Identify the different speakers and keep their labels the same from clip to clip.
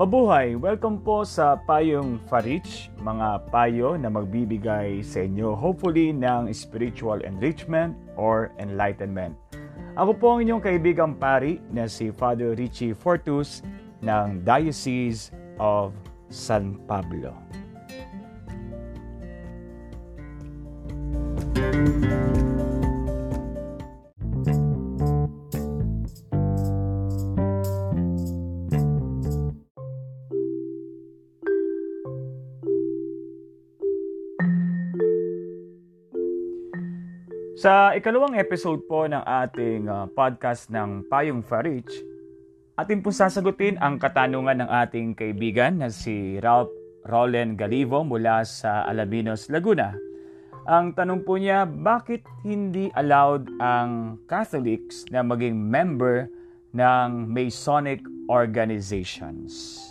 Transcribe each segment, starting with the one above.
Speaker 1: Mabuhay! Welcome po sa Payong Farich, mga payo na magbibigay sa inyo hopefully ng spiritual enrichment or enlightenment. Ako po ang inyong kaibigang pari na si Father Richie Fortus ng Diocese of San Pablo. Sa ikalawang episode po ng ating uh, podcast ng Payong Farich, atin po sasagutin ang katanungan ng ating kaibigan na si Ralph Roland Galivo mula sa Alaminos, Laguna. Ang tanong po niya, bakit hindi allowed ang Catholics na maging member ng Masonic organizations?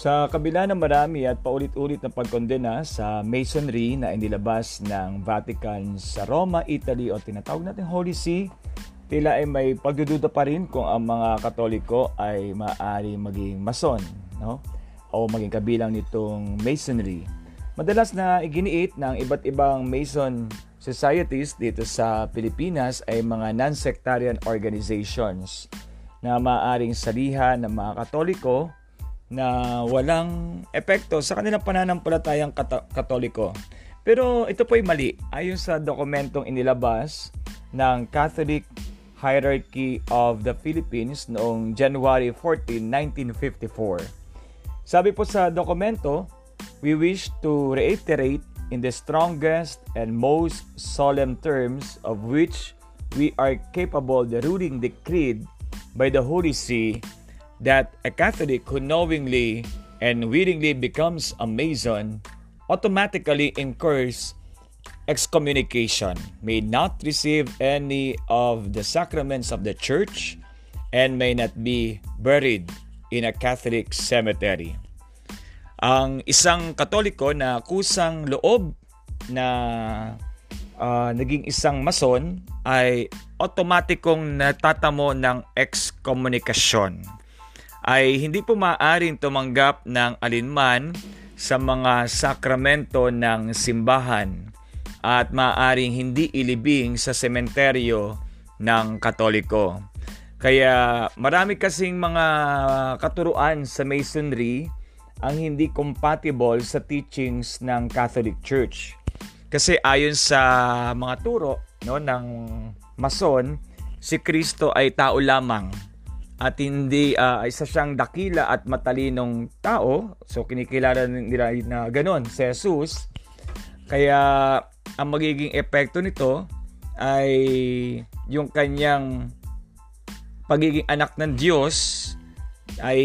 Speaker 1: Sa kabila ng marami at paulit-ulit na pagkondena sa Masonry na inilabas ng Vatican sa Roma, Italy o tinatawag natin Holy See, tila ay may pagdududa pa rin kung ang mga Katoliko ay maaari maging Mason no? o maging kabilang nitong Masonry. Madalas na iginiit ng iba't ibang Mason societies dito sa Pilipinas ay mga non-sectarian organizations na maaaring salihan ng mga Katoliko na walang epekto sa kanilang pananampalatayang kat- katoliko. Pero ito po ay mali. Ayon sa dokumentong inilabas ng Catholic Hierarchy of the Philippines noong January 14, 1954. Sabi po sa dokumento, we wish to reiterate in the strongest and most solemn terms of which we are capable the ruling decreed by the Holy See that a Catholic who knowingly and willingly becomes a Mason automatically incurs excommunication, may not receive any of the sacraments of the church, and may not be buried in a Catholic cemetery. Ang isang Katoliko na kusang loob na uh, naging isang mason ay otomatikong natatamo ng excommunication ay hindi po maaaring tumanggap ng alinman sa mga sakramento ng simbahan at maaaring hindi ilibing sa sementeryo ng Katoliko. Kaya marami kasing mga katuruan sa Masonry ang hindi compatible sa teachings ng Catholic Church. Kasi ayon sa mga turo no, ng Mason, si Kristo ay tao lamang at hindi uh, isa siyang dakila at matalinong tao. So kinikilala nila na ganoon si Jesus. Kaya ang magiging epekto nito ay yung kanyang pagiging anak ng Diyos ay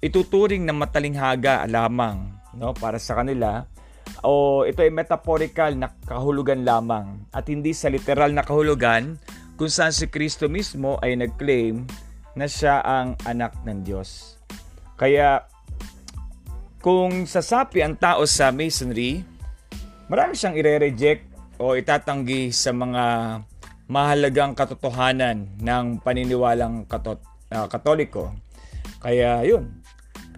Speaker 1: ituturing na matalinghaga lamang no para sa kanila o ito ay metaphorical na kahulugan lamang at hindi sa literal na kahulugan kung saan si Kristo mismo ay nag-claim na siya ang anak ng Diyos. Kaya kung sasapi ang tao sa masonry, marami siyang ire-reject o itatanggi sa mga mahalagang katotohanan ng paniniwalang katot, uh, katoliko. Kaya yun.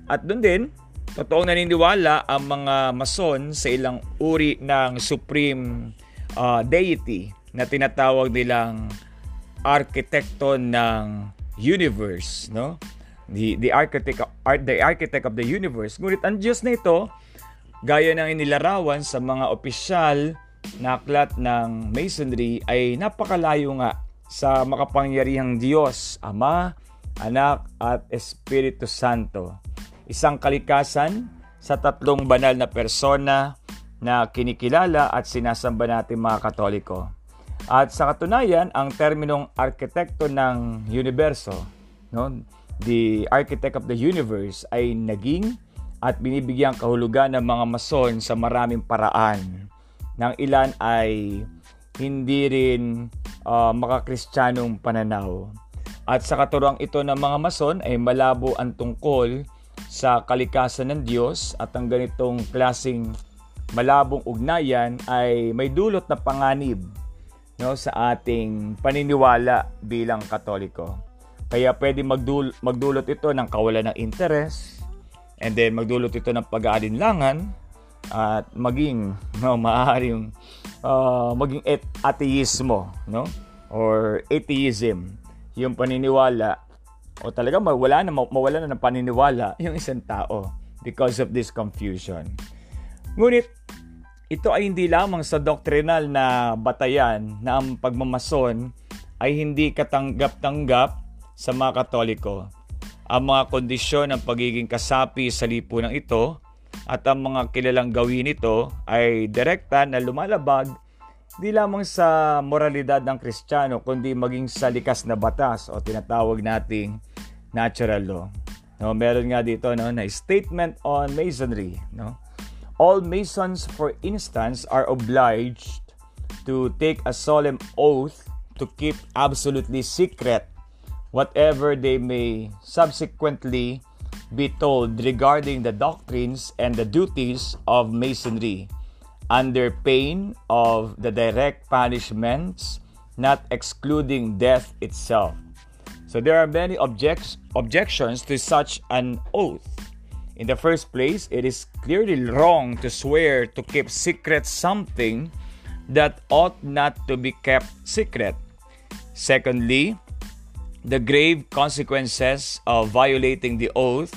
Speaker 1: At doon din, totoong naniniwala ang mga mason sa ilang uri ng supreme uh, deity na tinatawag nilang arkitekto ng universe, no? The, the architect art the architect of the universe. Ngunit ang Diyos na ito, gaya ng inilarawan sa mga opisyal na aklat ng Masonry ay napakalayo nga sa makapangyarihang Diyos, Ama, Anak at Espiritu Santo. Isang kalikasan sa tatlong banal na persona na kinikilala at sinasamba natin mga Katoliko. At sa katunayan, ang terminong arkitekto ng universo, no, the architect of the universe ay naging at binibigyang kahulugan ng mga mason sa maraming paraan. Nang ilan ay hindi rin uh, makakristyanong pananaw. At sa katuruang ito ng mga mason ay malabo ang tungkol sa kalikasan ng Diyos at ang ganitong klasing malabong ugnayan ay may dulot na panganib no, sa ating paniniwala bilang Katoliko. Kaya pwede magdul- magdulot ito ng kawalan ng interes and then magdulot ito ng pag-aalinlangan at maging no, maaaring uh, maging et- ateismo no or atheism yung paniniwala o talaga mawala na mawala na ng paniniwala yung isang tao because of this confusion. Ngunit ito ay hindi lamang sa doktrinal na batayan na ang pagmamason ay hindi katanggap-tanggap sa mga Katoliko. Ang mga kondisyon ng pagiging kasapi sa lipunang ito at ang mga kilalang gawin nito ay direkta na lumalabag di lamang sa moralidad ng Kristiyano kundi maging sa likas na batas o tinatawag nating natural law. No, meron nga dito no na statement on masonry, no. All masons for instance are obliged to take a solemn oath to keep absolutely secret whatever they may subsequently be told regarding the doctrines and the duties of Masonry, under pain of the direct punishments, not excluding death itself. So there are many objects, objections to such an oath. In the first place, it is clearly wrong to swear to keep secret something that ought not to be kept secret. Secondly, the grave consequences of violating the oath,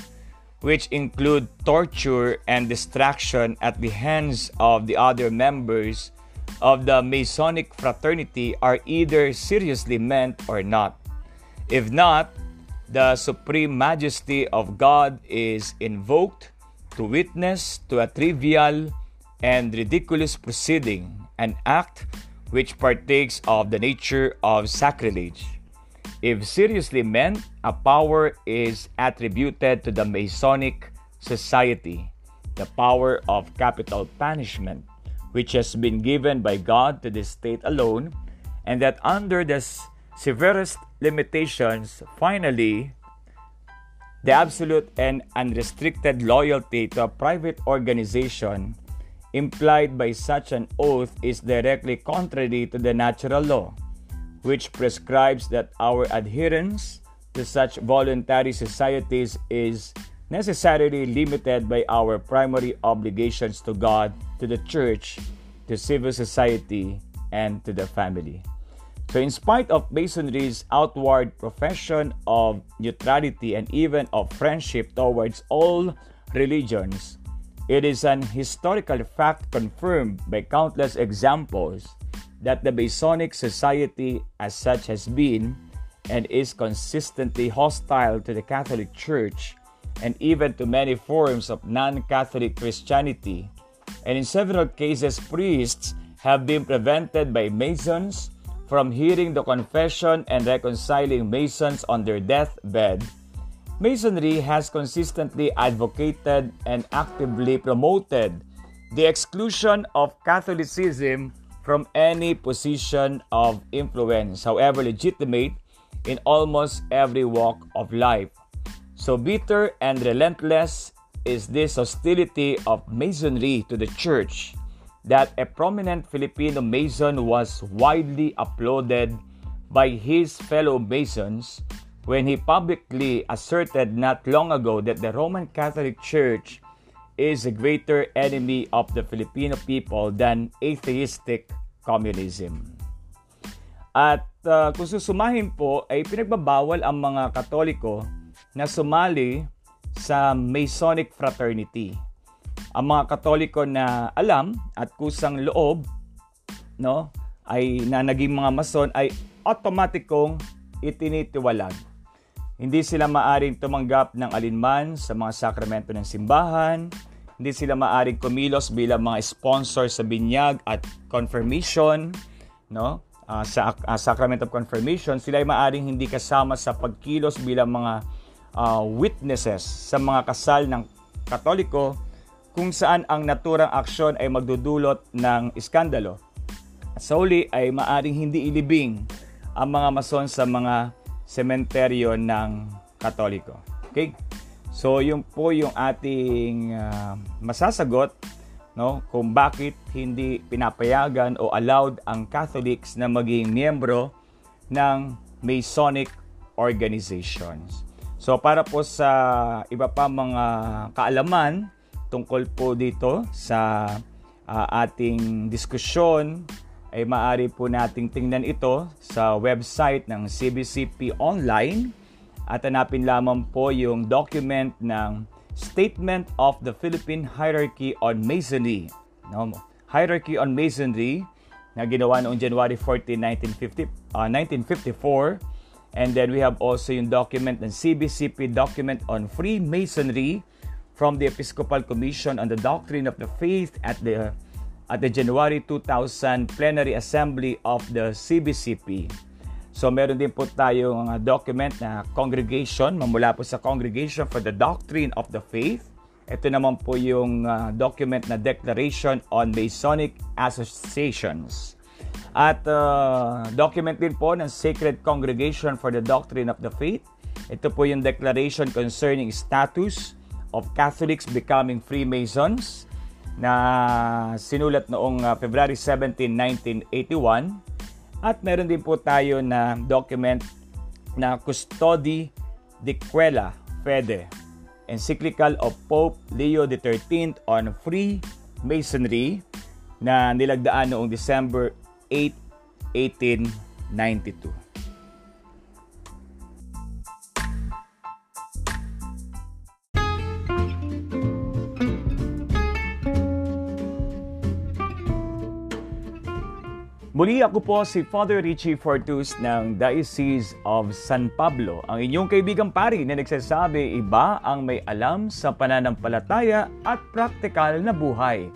Speaker 1: which include torture and distraction at the hands of the other members of the Masonic fraternity, are either seriously meant or not. If not, the supreme majesty of God is invoked to witness to a trivial and ridiculous proceeding, an act which partakes of the nature of sacrilege. If seriously meant, a power is attributed to the Masonic Society, the power of capital punishment, which has been given by God to the state alone, and that under the severest limitations, finally, the absolute and unrestricted loyalty to a private organization implied by such an oath is directly contrary to the natural law which prescribes that our adherence to such voluntary societies is necessarily limited by our primary obligations to God, to the church, to civil society, and to the family. So, in spite of Masonry's outward profession of neutrality and even of friendship towards all religions, it is an historical fact confirmed by countless examples that the Masonic Society as such has been and is consistently hostile to the Catholic Church and even to many forms of non Catholic Christianity. And in several cases, priests have been prevented by Masons from hearing the confession and reconciling Masons on their deathbed. Masonry has consistently advocated and actively promoted the exclusion of Catholicism from any position of influence, however legitimate, in almost every walk of life. So bitter and relentless is this hostility of Masonry to the church that a prominent Filipino Mason was widely applauded by his fellow Masons when he publicly asserted not long ago that the Roman Catholic Church is a greater enemy of the Filipino people than atheistic communism. At uh, kung susumahin po ay pinagbabawal ang mga Katoliko na sumali sa Masonic fraternity. Ang mga Katoliko na alam at kusang loob no ay na naging mga mason ay automatikong itinitiwalag hindi sila maaring tumanggap ng alinman sa mga sakramento ng simbahan. Hindi sila maaring kumilos bilang mga sponsor sa binyag at confirmation, no? Uh, sa uh, sacrament of confirmation, sila ay maaring hindi kasama sa pagkilos bilang mga uh, witnesses sa mga kasal ng Katoliko kung saan ang naturang aksyon ay magdudulot ng iskandalo. Sa uli ay maaring hindi ilibing ang mga mason sa mga sementeryo ng Katoliko. Okay? So, yun po yung ating uh, masasagot no, kung bakit hindi pinapayagan o allowed ang Catholics na maging miyembro ng Masonic organizations. So para po sa iba pa mga kaalaman tungkol po dito sa uh, ating diskusyon ay maaari po nating tingnan ito sa website ng CBCP Online at hanapin lamang po yung document ng Statement of the Philippine Hierarchy on Masonry. No? Hierarchy on Masonry na ginawa noong January 14, 1950, uh, 1954 And then we have also yung document ng CBCP document on Freemasonry from the Episcopal Commission on the Doctrine of the Faith at the at the January 2000 Plenary Assembly of the CBCP. So meron din po tayong document na congregation, mamula po sa Congregation for the Doctrine of the Faith. Ito naman po yung uh, document na Declaration on Masonic Associations. At uh, document din po ng Sacred Congregation for the Doctrine of the Faith. Ito po yung declaration concerning status of Catholics becoming Freemasons na sinulat noong uh, February 17, 1981. At meron din po tayo na document na Custodi de Quella Fede, encyclical of Pope Leo XIII on Freemasonry na nilagdaan noong December 8, 1892. Muli ako po si Father Richie Fortus ng Diocese of San Pablo, ang inyong kaibigang pari na nagsasabi iba ang may alam sa pananampalataya at praktikal na buhay.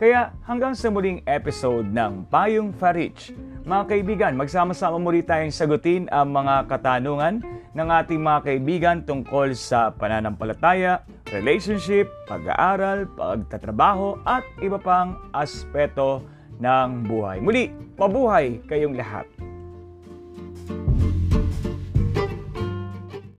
Speaker 1: Kaya hanggang sa muling episode ng Payong Farich, mga kaibigan, magsama-sama muli tayong sagutin ang mga katanungan ng ating mga kaibigan tungkol sa pananampalataya, relationship, pag-aaral, pagtatrabaho at iba pang aspeto ng buhay. Muli, mabuhay kayong lahat!